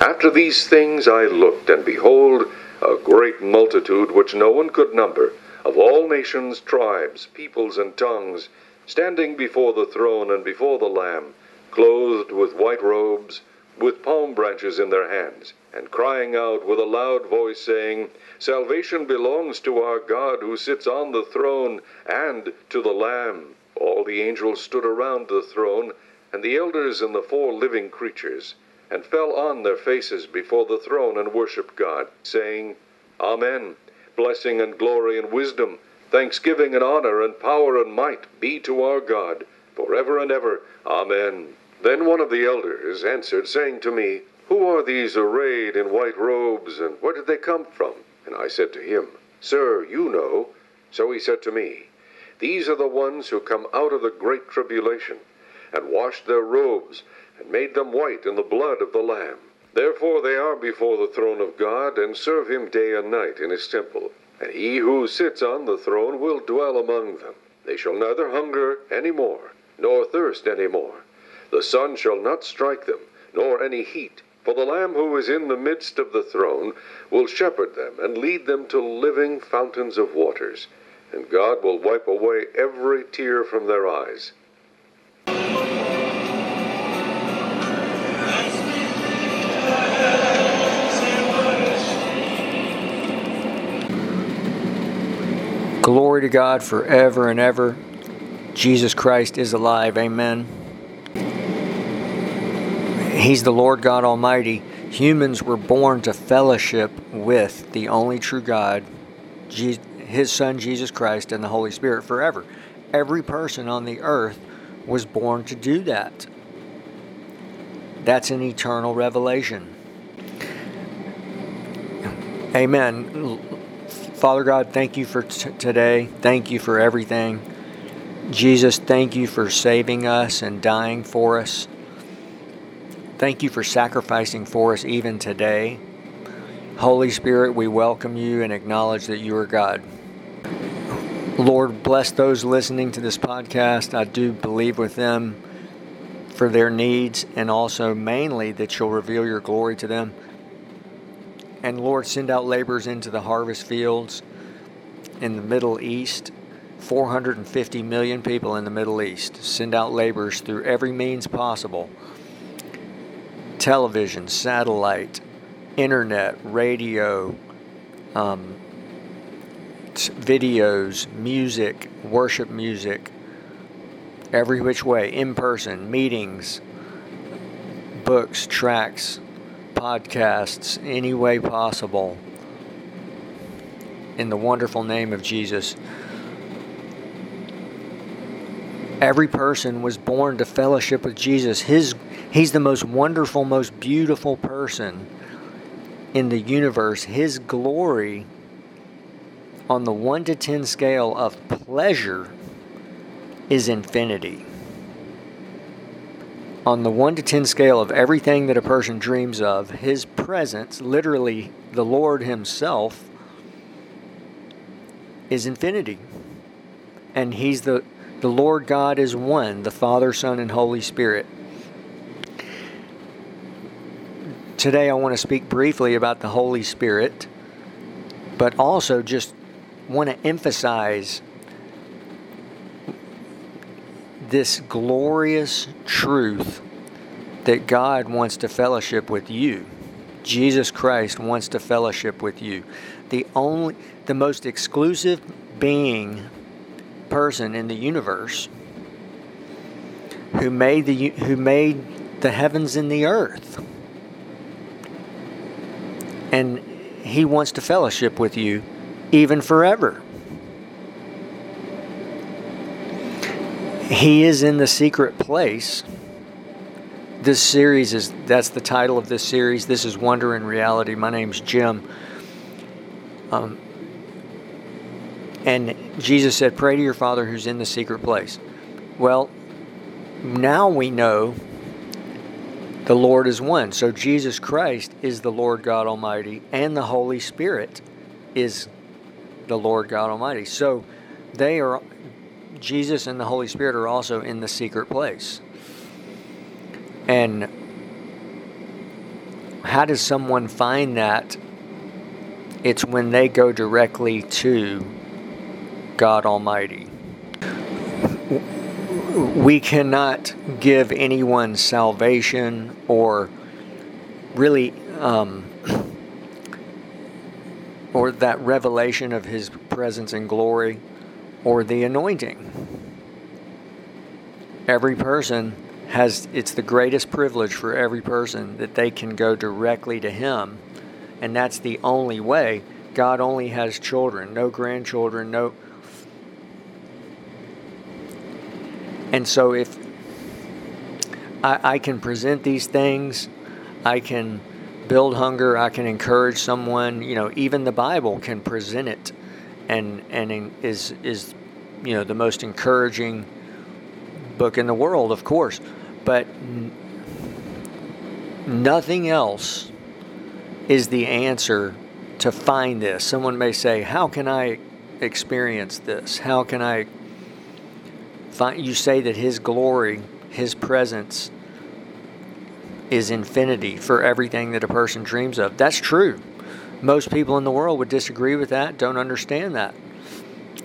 After these things I looked, and behold, a great multitude which no one could number, of all nations, tribes, peoples, and tongues, standing before the throne and before the Lamb, clothed with white robes, with palm branches in their hands, and crying out with a loud voice, saying, Salvation belongs to our God who sits on the throne and to the Lamb. All the angels stood around the throne, and the elders and the four living creatures and fell on their faces before the throne and worshiped God, saying, Amen. Blessing and glory and wisdom, thanksgiving and honor and power and might be to our God, forever and ever. Amen. Then one of the elders answered, saying to me, Who are these arrayed in white robes, and where did they come from? And I said to him, Sir, you know. So he said to me, These are the ones who come out of the great tribulation, and washed their robes, and made them white in the blood of the Lamb. Therefore they are before the throne of God, and serve him day and night in his temple. And he who sits on the throne will dwell among them. They shall neither hunger any more, nor thirst any more. The sun shall not strike them, nor any heat. For the Lamb who is in the midst of the throne will shepherd them, and lead them to living fountains of waters. And God will wipe away every tear from their eyes. Glory to God forever and ever. Jesus Christ is alive. Amen. He's the Lord God Almighty. Humans were born to fellowship with the only true God, His Son Jesus Christ, and the Holy Spirit forever. Every person on the earth was born to do that. That's an eternal revelation. Amen. Father God, thank you for t- today. Thank you for everything. Jesus, thank you for saving us and dying for us. Thank you for sacrificing for us even today. Holy Spirit, we welcome you and acknowledge that you are God. Lord, bless those listening to this podcast. I do believe with them for their needs and also mainly that you'll reveal your glory to them. And Lord, send out laborers into the harvest fields in the Middle East. 450 million people in the Middle East. Send out laborers through every means possible television, satellite, internet, radio, um, videos, music, worship music, every which way, in person, meetings, books, tracks, podcasts any way possible. In the wonderful name of Jesus. Every person was born to fellowship with Jesus. His, he's the most wonderful, most beautiful person in the universe. His glory on the 1 to 10 scale of pleasure is infinity on the 1 to 10 scale of everything that a person dreams of, his presence, literally the Lord himself, is infinity. And he's the the Lord God is one, the Father, Son, and Holy Spirit. Today I want to speak briefly about the Holy Spirit, but also just want to emphasize this glorious truth that God wants to fellowship with you. Jesus Christ wants to fellowship with you. The only the most exclusive being person in the universe who made the who made the heavens and the earth. And he wants to fellowship with you even forever. He is in the secret place. This series is that's the title of this series. This is Wonder in Reality. My name's Jim. Um, and Jesus said, Pray to your Father who's in the secret place. Well, now we know the Lord is one. So Jesus Christ is the Lord God Almighty, and the Holy Spirit is the Lord God Almighty. So they are Jesus and the Holy Spirit are also in the secret place. And how does someone find that? It's when they go directly to God Almighty. We cannot give anyone salvation or really um, or that revelation of his presence and glory or the anointing. Every person has it's the greatest privilege for every person that they can go directly to him and that's the only way. God only has children, no grandchildren, no And so if I, I can present these things, I can build hunger, I can encourage someone, you know, even the Bible can present it and and is is you know the most encouraging book in the world, of course, but nothing else is the answer to find this. Someone may say, "How can I experience this? How can I find, you say that His glory, His presence, is infinity for everything that a person dreams of. That's true. Most people in the world would disagree with that, don't understand that.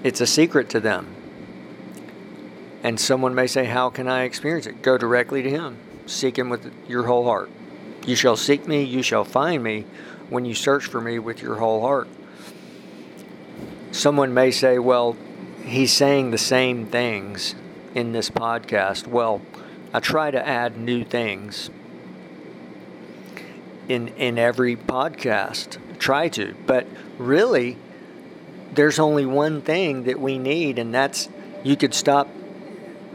It's a secret to them. And someone may say, How can I experience it? Go directly to Him. Seek Him with your whole heart. You shall seek me, you shall find me when you search for me with your whole heart. Someone may say, Well, he's saying the same things in this podcast. Well, I try to add new things in in every podcast. Try to, but really there's only one thing that we need and that's you could stop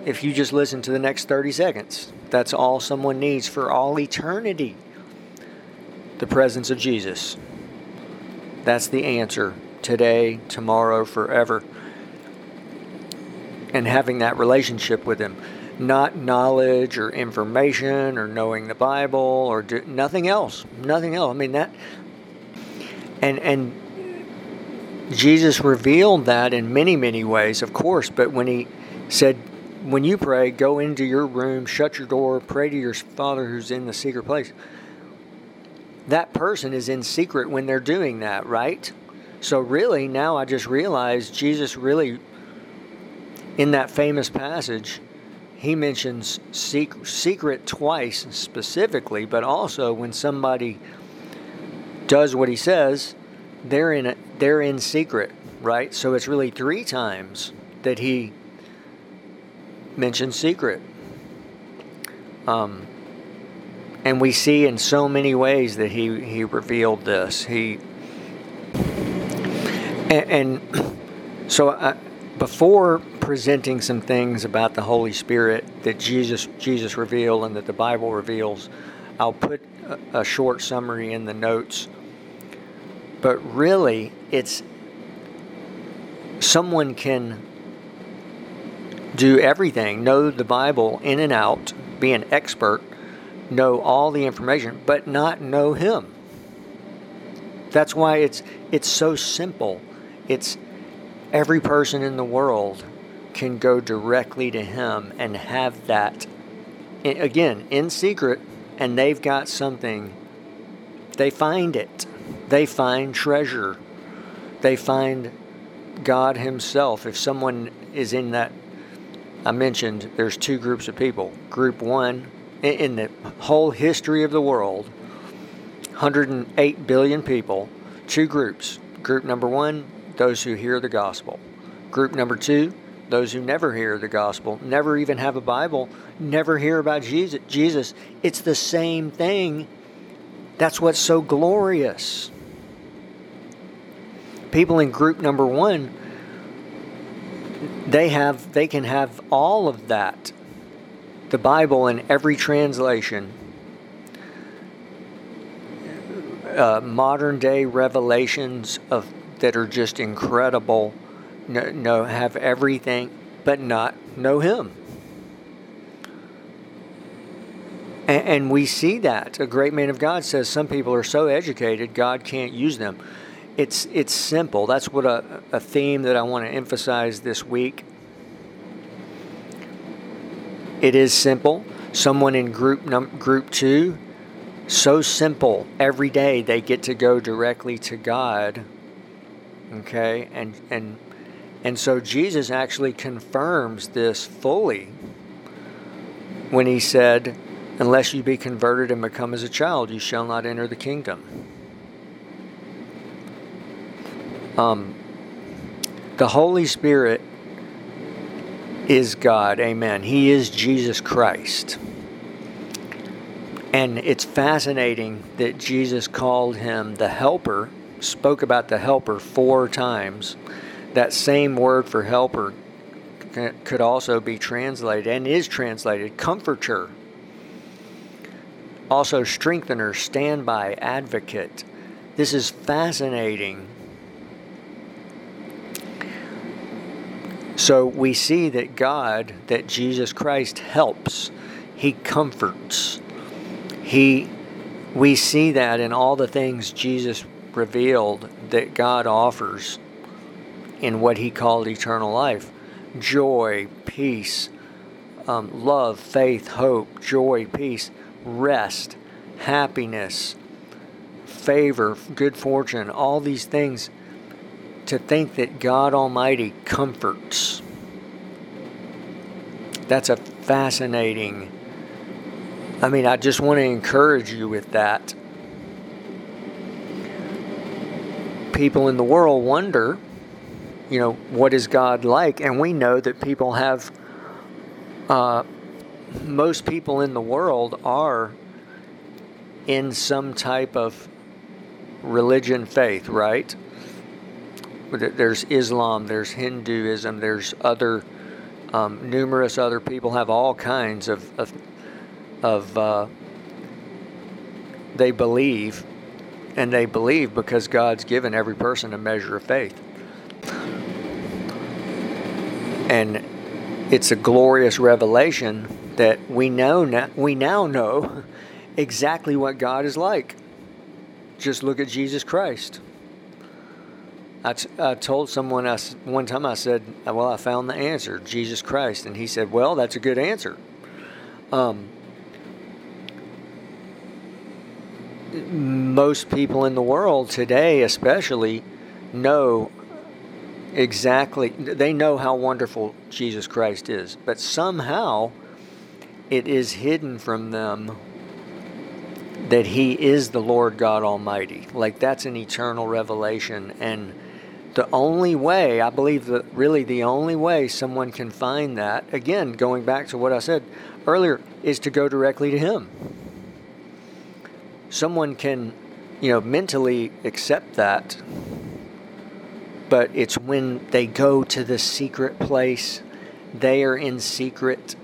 if you just listen to the next 30 seconds. That's all someone needs for all eternity. The presence of Jesus. That's the answer today, tomorrow, forever and having that relationship with Him. Not knowledge or information or knowing the Bible or do, nothing else. Nothing else. I mean, that. And, and Jesus revealed that in many, many ways, of course, but when He said, when you pray, go into your room, shut your door, pray to your Father who's in the secret place. That person is in secret when they're doing that, right? So, really, now I just realized Jesus really in that famous passage, he mentions secret twice specifically, but also when somebody does what he says, they're in a, they're in secret, right? So it's really three times that he mentions secret. Um, and we see in so many ways that he he revealed this. He and, and so I, before presenting some things about the Holy Spirit that Jesus Jesus revealed and that the Bible reveals, I'll put a, a short summary in the notes. But really, it's someone can do everything, know the Bible in and out, be an expert, know all the information, but not know Him. That's why it's it's so simple. It's every person in the world can go directly to Him and have that, again, in secret, and they've got something. They find it. They find treasure. They find God Himself. If someone is in that, I mentioned there's two groups of people. Group one, in the whole history of the world, 108 billion people, two groups. Group number one, those who hear the gospel. Group number two, those who never hear the gospel, never even have a Bible, never hear about Jesus. Jesus, it's the same thing. That's what's so glorious. People in group number 1 they have they can have all of that. The Bible in every translation. Uh, modern day revelations of that are just incredible, know, know have everything, but not know Him. And, and we see that. A great man of God says some people are so educated, God can't use them. It's, it's simple. That's what a, a theme that I want to emphasize this week. It is simple. Someone in group num- group two so simple. Every day they get to go directly to God. Okay? And and and so Jesus actually confirms this fully when he said, Unless you be converted and become as a child, you shall not enter the kingdom. Um, the Holy Spirit is God. Amen. He is Jesus Christ. And it's fascinating that Jesus called him the helper, spoke about the helper four times. That same word for helper could also be translated and is translated comforter, also strengthener, standby, advocate. This is fascinating. So we see that God, that Jesus Christ helps, He comforts. He we see that in all the things Jesus revealed that God offers in what he called eternal life joy, peace, um, love, faith, hope, joy, peace, rest, happiness, favor, good fortune, all these things. To think that God Almighty comforts. That's a fascinating. I mean, I just want to encourage you with that. People in the world wonder you know, what is God like? And we know that people have, uh, most people in the world are in some type of religion faith, right? There's Islam, there's Hinduism, there's other, um, numerous other people have all kinds of, of, of uh, they believe, and they believe because God's given every person a measure of faith. And it's a glorious revelation that we know now, we now know exactly what God is like. Just look at Jesus Christ. I, t- I told someone I, one time, I said, Well, I found the answer, Jesus Christ. And he said, Well, that's a good answer. Um, most people in the world today, especially, know exactly they know how wonderful Jesus Christ is, but somehow it is hidden from them that he is the Lord God Almighty. Like that's an eternal revelation and the only way, I believe that really the only way someone can find that, again, going back to what I said earlier, is to go directly to him. Someone can, you know, mentally accept that but it's when they go to the secret place. They are in secret.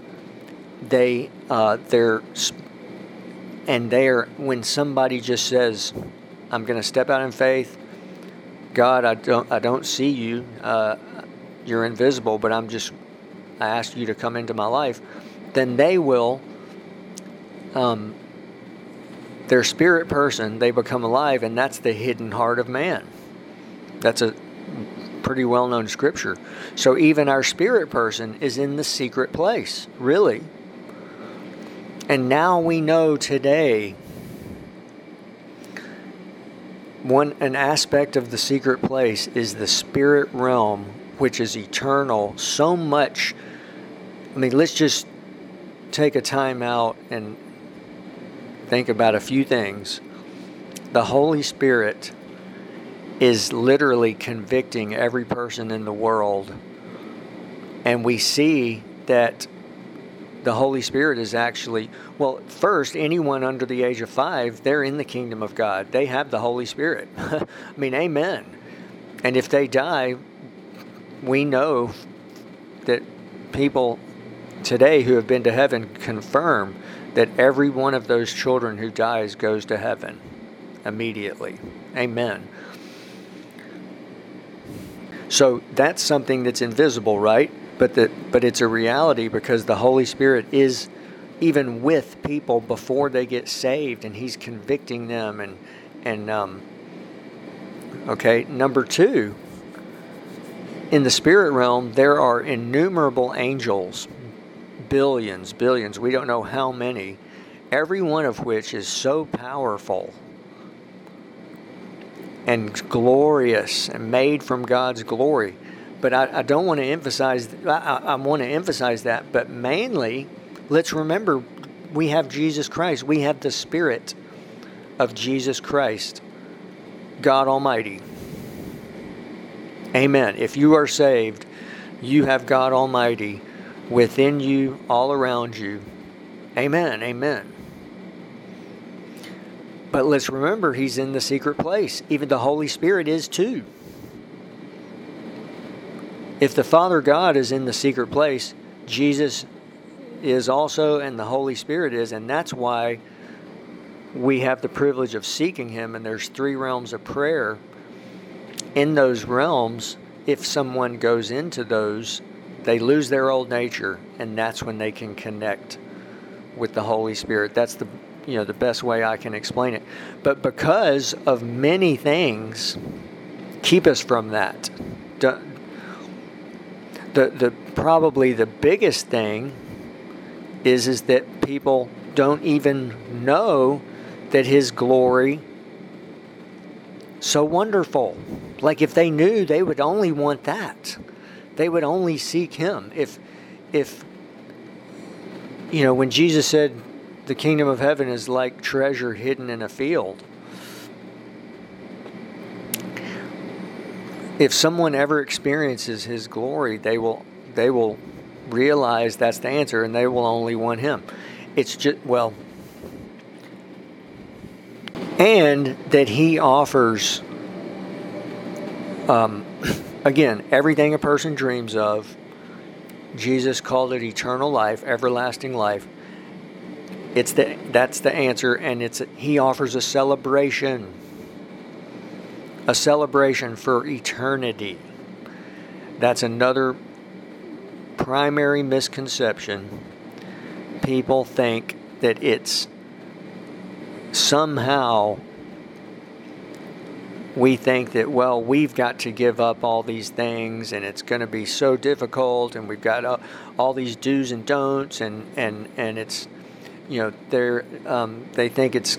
They uh, they're and they're when somebody just says, "I'm going to step out in faith." God, I don't I don't see you. Uh, you're invisible, but I'm just I ask you to come into my life. Then they will. Um, their spirit person, they become alive, and that's the hidden heart of man. That's a pretty well known scripture. So even our spirit person is in the secret place, really. And now we know today one an aspect of the secret place is the spirit realm which is eternal so much I mean let's just take a time out and think about a few things. The Holy Spirit is literally convicting every person in the world. And we see that the Holy Spirit is actually, well, first, anyone under the age of five, they're in the kingdom of God. They have the Holy Spirit. I mean, amen. And if they die, we know that people today who have been to heaven confirm that every one of those children who dies goes to heaven immediately. Amen. So that's something that's invisible, right? But that but it's a reality because the Holy Spirit is even with people before they get saved, and He's convicting them. And and um, okay, number two, in the spirit realm, there are innumerable angels, billions, billions. We don't know how many, every one of which is so powerful and glorious and made from God's glory. But I, I don't want to emphasize. I, I want to emphasize that. But mainly, let's remember, we have Jesus Christ. We have the Spirit of Jesus Christ, God Almighty. Amen. If you are saved, you have God Almighty within you, all around you. Amen. Amen. But let's remember, He's in the secret place. Even the Holy Spirit is too. If the Father God is in the secret place, Jesus is also, and the Holy Spirit is, and that's why we have the privilege of seeking Him. And there's three realms of prayer. In those realms, if someone goes into those, they lose their old nature, and that's when they can connect with the Holy Spirit. That's the you know the best way I can explain it. But because of many things keep us from that. The, the probably the biggest thing is is that people don't even know that his glory so wonderful. Like if they knew, they would only want that. They would only seek him. If if you know, when Jesus said the kingdom of heaven is like treasure hidden in a field. If someone ever experiences his glory, they will they will realize that's the answer and they will only want him. It's just well and that he offers um, again everything a person dreams of jesus called it eternal life everlasting life it's the that's the answer and it's he offers a celebration a celebration for eternity. That's another primary misconception. People think that it's somehow we think that well we've got to give up all these things and it's going to be so difficult and we've got uh, all these do's and don'ts and and and it's you know they're um, they think it's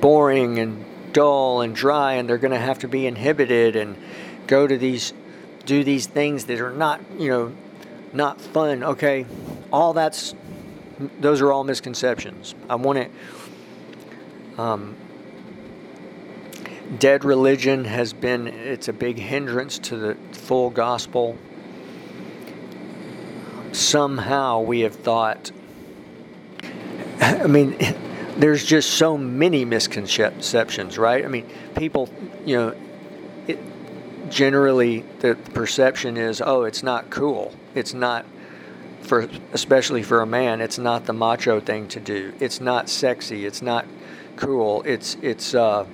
boring and dull and dry and they're going to have to be inhibited and go to these do these things that are not you know not fun okay all that's those are all misconceptions. I want to. Um, dead religion has been it's a big hindrance to the full gospel. Somehow we have thought. I mean, there's just so many misconceptions, right? I mean, people, you know, it, generally the perception is, oh, it's not cool. It's not for especially for a man, it's not the macho thing to do. It's not sexy. It's not cool. It's it's uh,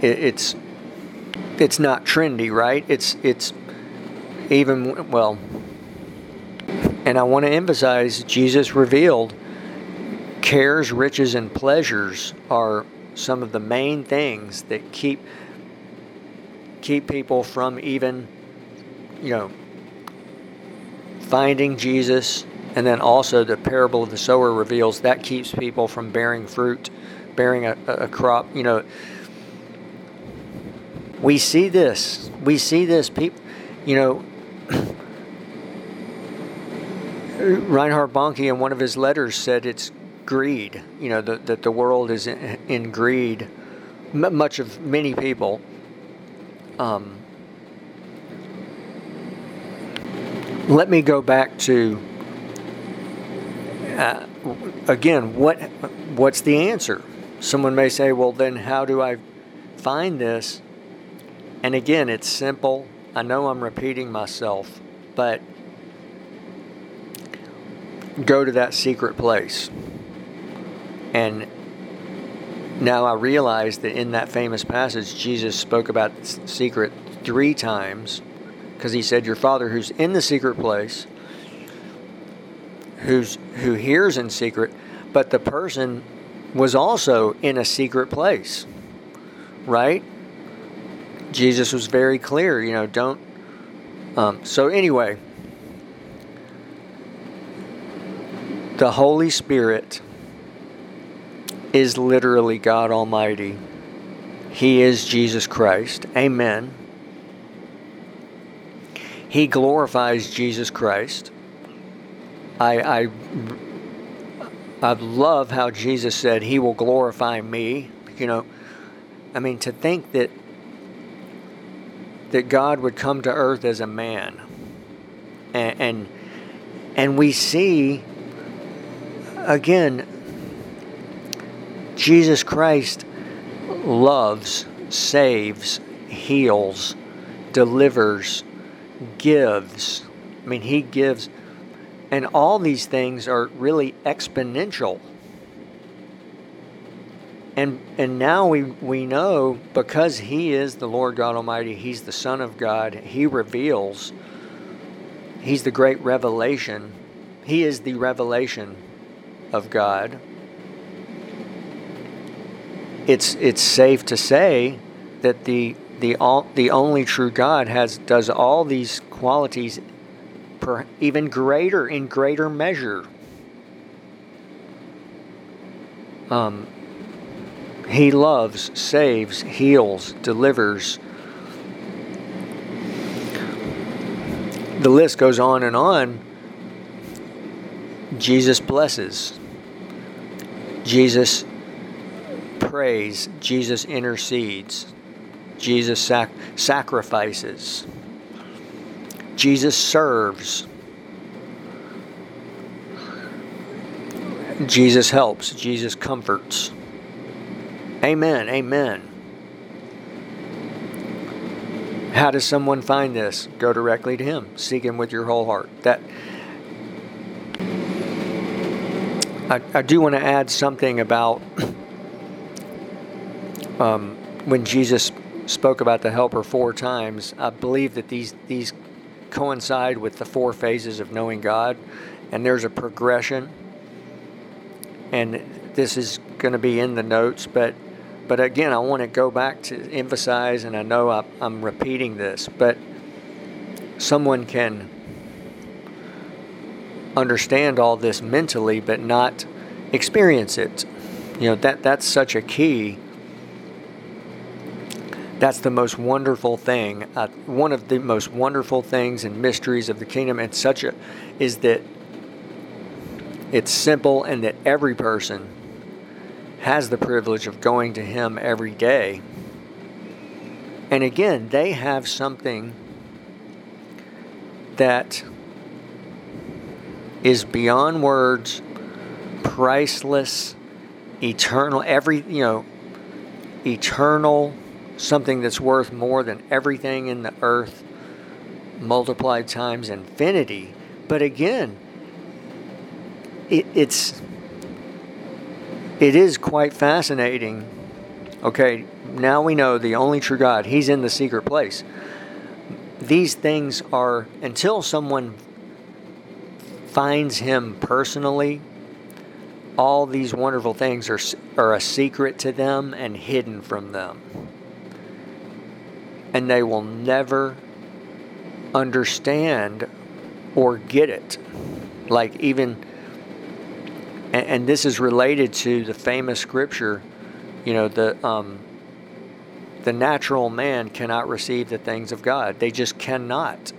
it, it's it's not trendy, right? It's it's even well. And I want to emphasize Jesus revealed cares, riches, and pleasures are some of the main things that keep keep people from even you know finding Jesus, and then also the parable of the sower reveals that keeps people from bearing fruit, bearing a, a crop. You know, we see this. We see this. People, you know, Reinhard Bonnke in one of his letters said it's greed. You know that that the world is in, in greed. M- much of many people. Um, let me go back to uh, again what what's the answer someone may say well then how do i find this and again it's simple i know i'm repeating myself but go to that secret place and now i realize that in that famous passage jesus spoke about secret three times because he said, Your Father who's in the secret place, who's, who hears in secret, but the person was also in a secret place, right? Jesus was very clear, you know, don't. Um, so, anyway, the Holy Spirit is literally God Almighty. He is Jesus Christ. Amen. He glorifies Jesus Christ. I, I, I love how Jesus said, He will glorify me. You know, I mean, to think that that God would come to earth as a man. And, and, and we see, again, Jesus Christ loves, saves, heals, delivers, gives. I mean, He gives. And all these things are really exponential. And, and now we, we know because He is the Lord God Almighty, He's the Son of God, He reveals, He's the great revelation. He is the revelation of God. It's, it's safe to say that the, the, all, the only true God has, does all these qualities per, even greater, in greater measure. Um, he loves, saves, heals, delivers. The list goes on and on. Jesus blesses. Jesus prays. Jesus intercedes. Jesus sac- sacrifices. Jesus serves. Jesus helps. Jesus comforts. Amen. Amen. How does someone find this? Go directly to Him. Seek Him with your whole heart. That I, I do want to add something about um, when Jesus spoke about the Helper four times. I believe that these these coincide with the four phases of knowing God, and there's a progression. And this is going to be in the notes, but but again, I want to go back to emphasize, and I know I, I'm repeating this, but someone can understand all this mentally, but not experience it. You know that that's such a key. That's the most wonderful thing. Uh, one of the most wonderful things and mysteries of the kingdom, and such a, is that it's simple, and that every person has the privilege of going to Him every day. And again, they have something that is beyond words, priceless, eternal, every, you know, eternal, something that's worth more than everything in the earth multiplied times infinity. But again, it, it's it is quite fascinating. Okay, now we know the only true God, He's in the secret place. These things are, until someone finds Him personally, all these wonderful things are, are a secret to them and hidden from them. And they will never understand or get it. Like, even and, and this is related to the famous scripture, you know, the um, the natural man cannot receive the things of God. They just cannot.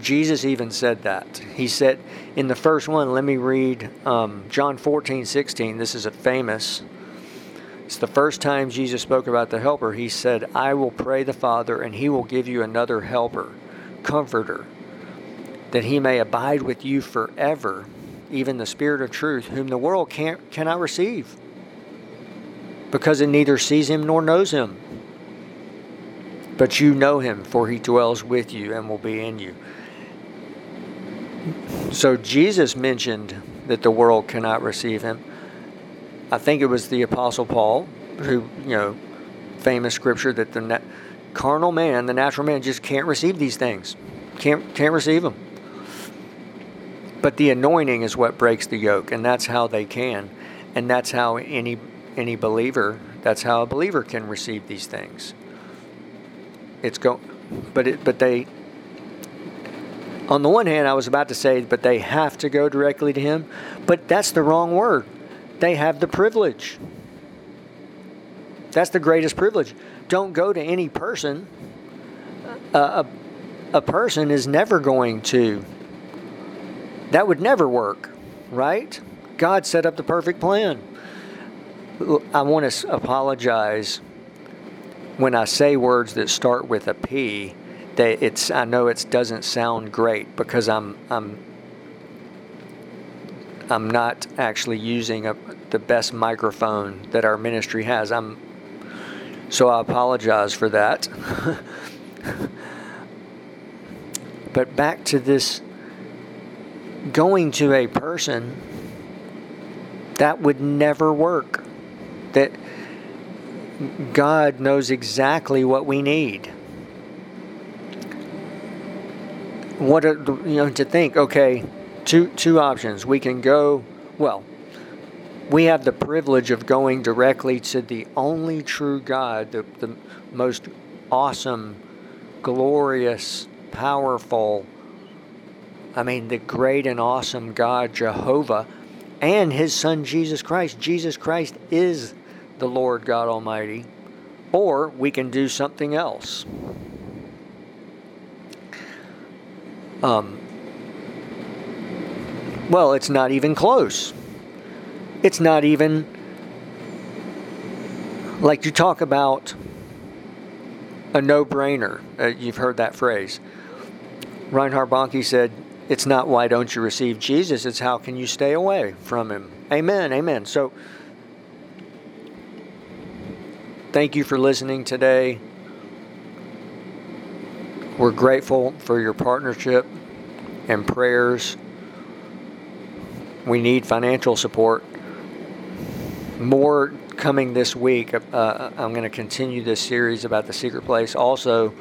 Jesus even said that. He said in the first one, let me read um, John 14, 16. This is a famous. It's the first time Jesus spoke about the helper. He said, I will pray the Father, and he will give you another helper, comforter, that he may abide with you forever even the Spirit of truth, whom the world can't, cannot receive, because it neither sees him nor knows him. But you know him, for he dwells with you and will be in you. So Jesus mentioned that the world cannot receive him. I think it was the Apostle Paul who, you know, famous scripture that the na- carnal man, the natural man, just can't receive these things. Can't can't receive them. But the anointing is what breaks the yoke, and that's how they can, and that's how any any believer, that's how a believer can receive these things. It's go, but it, but they on the one hand, I was about to say, but they have to go directly to Him, but that's the wrong word. They have the privilege. That's the greatest privilege. Don't go to any person. Uh, a, a person is never going to. That would never work, right? God set up the perfect plan. I want to apologize when I say words that start with a P that it's I know it doesn't sound great because I'm I'm I'm not actually using a, the best microphone that our ministry has. I'm so I apologize for that. but back to this going to a person that would never work. That God knows exactly what we need. what are, you know to think okay two two options. We can go well we have the privilege of going directly to the only true god the, the most awesome glorious powerful i mean the great and awesome god jehovah and his son jesus christ. Jesus christ is the lord god almighty. Or we can do something else. Um, well, it's not even close. It's not even like you talk about a no brainer. Uh, you've heard that phrase. Reinhard Bonnke said, It's not why don't you receive Jesus, it's how can you stay away from him. Amen, amen. So, thank you for listening today. We're grateful for your partnership and prayers. We need financial support. More coming this week. Uh, I'm going to continue this series about the secret place. Also,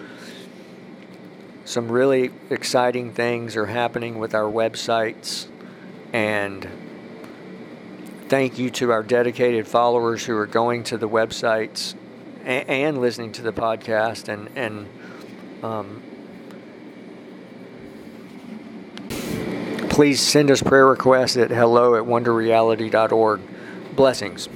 some really exciting things are happening with our websites. And thank you to our dedicated followers who are going to the websites and, and listening to the podcast and, and um, please send us prayer requests at hello at wonderreality.org. Blessings.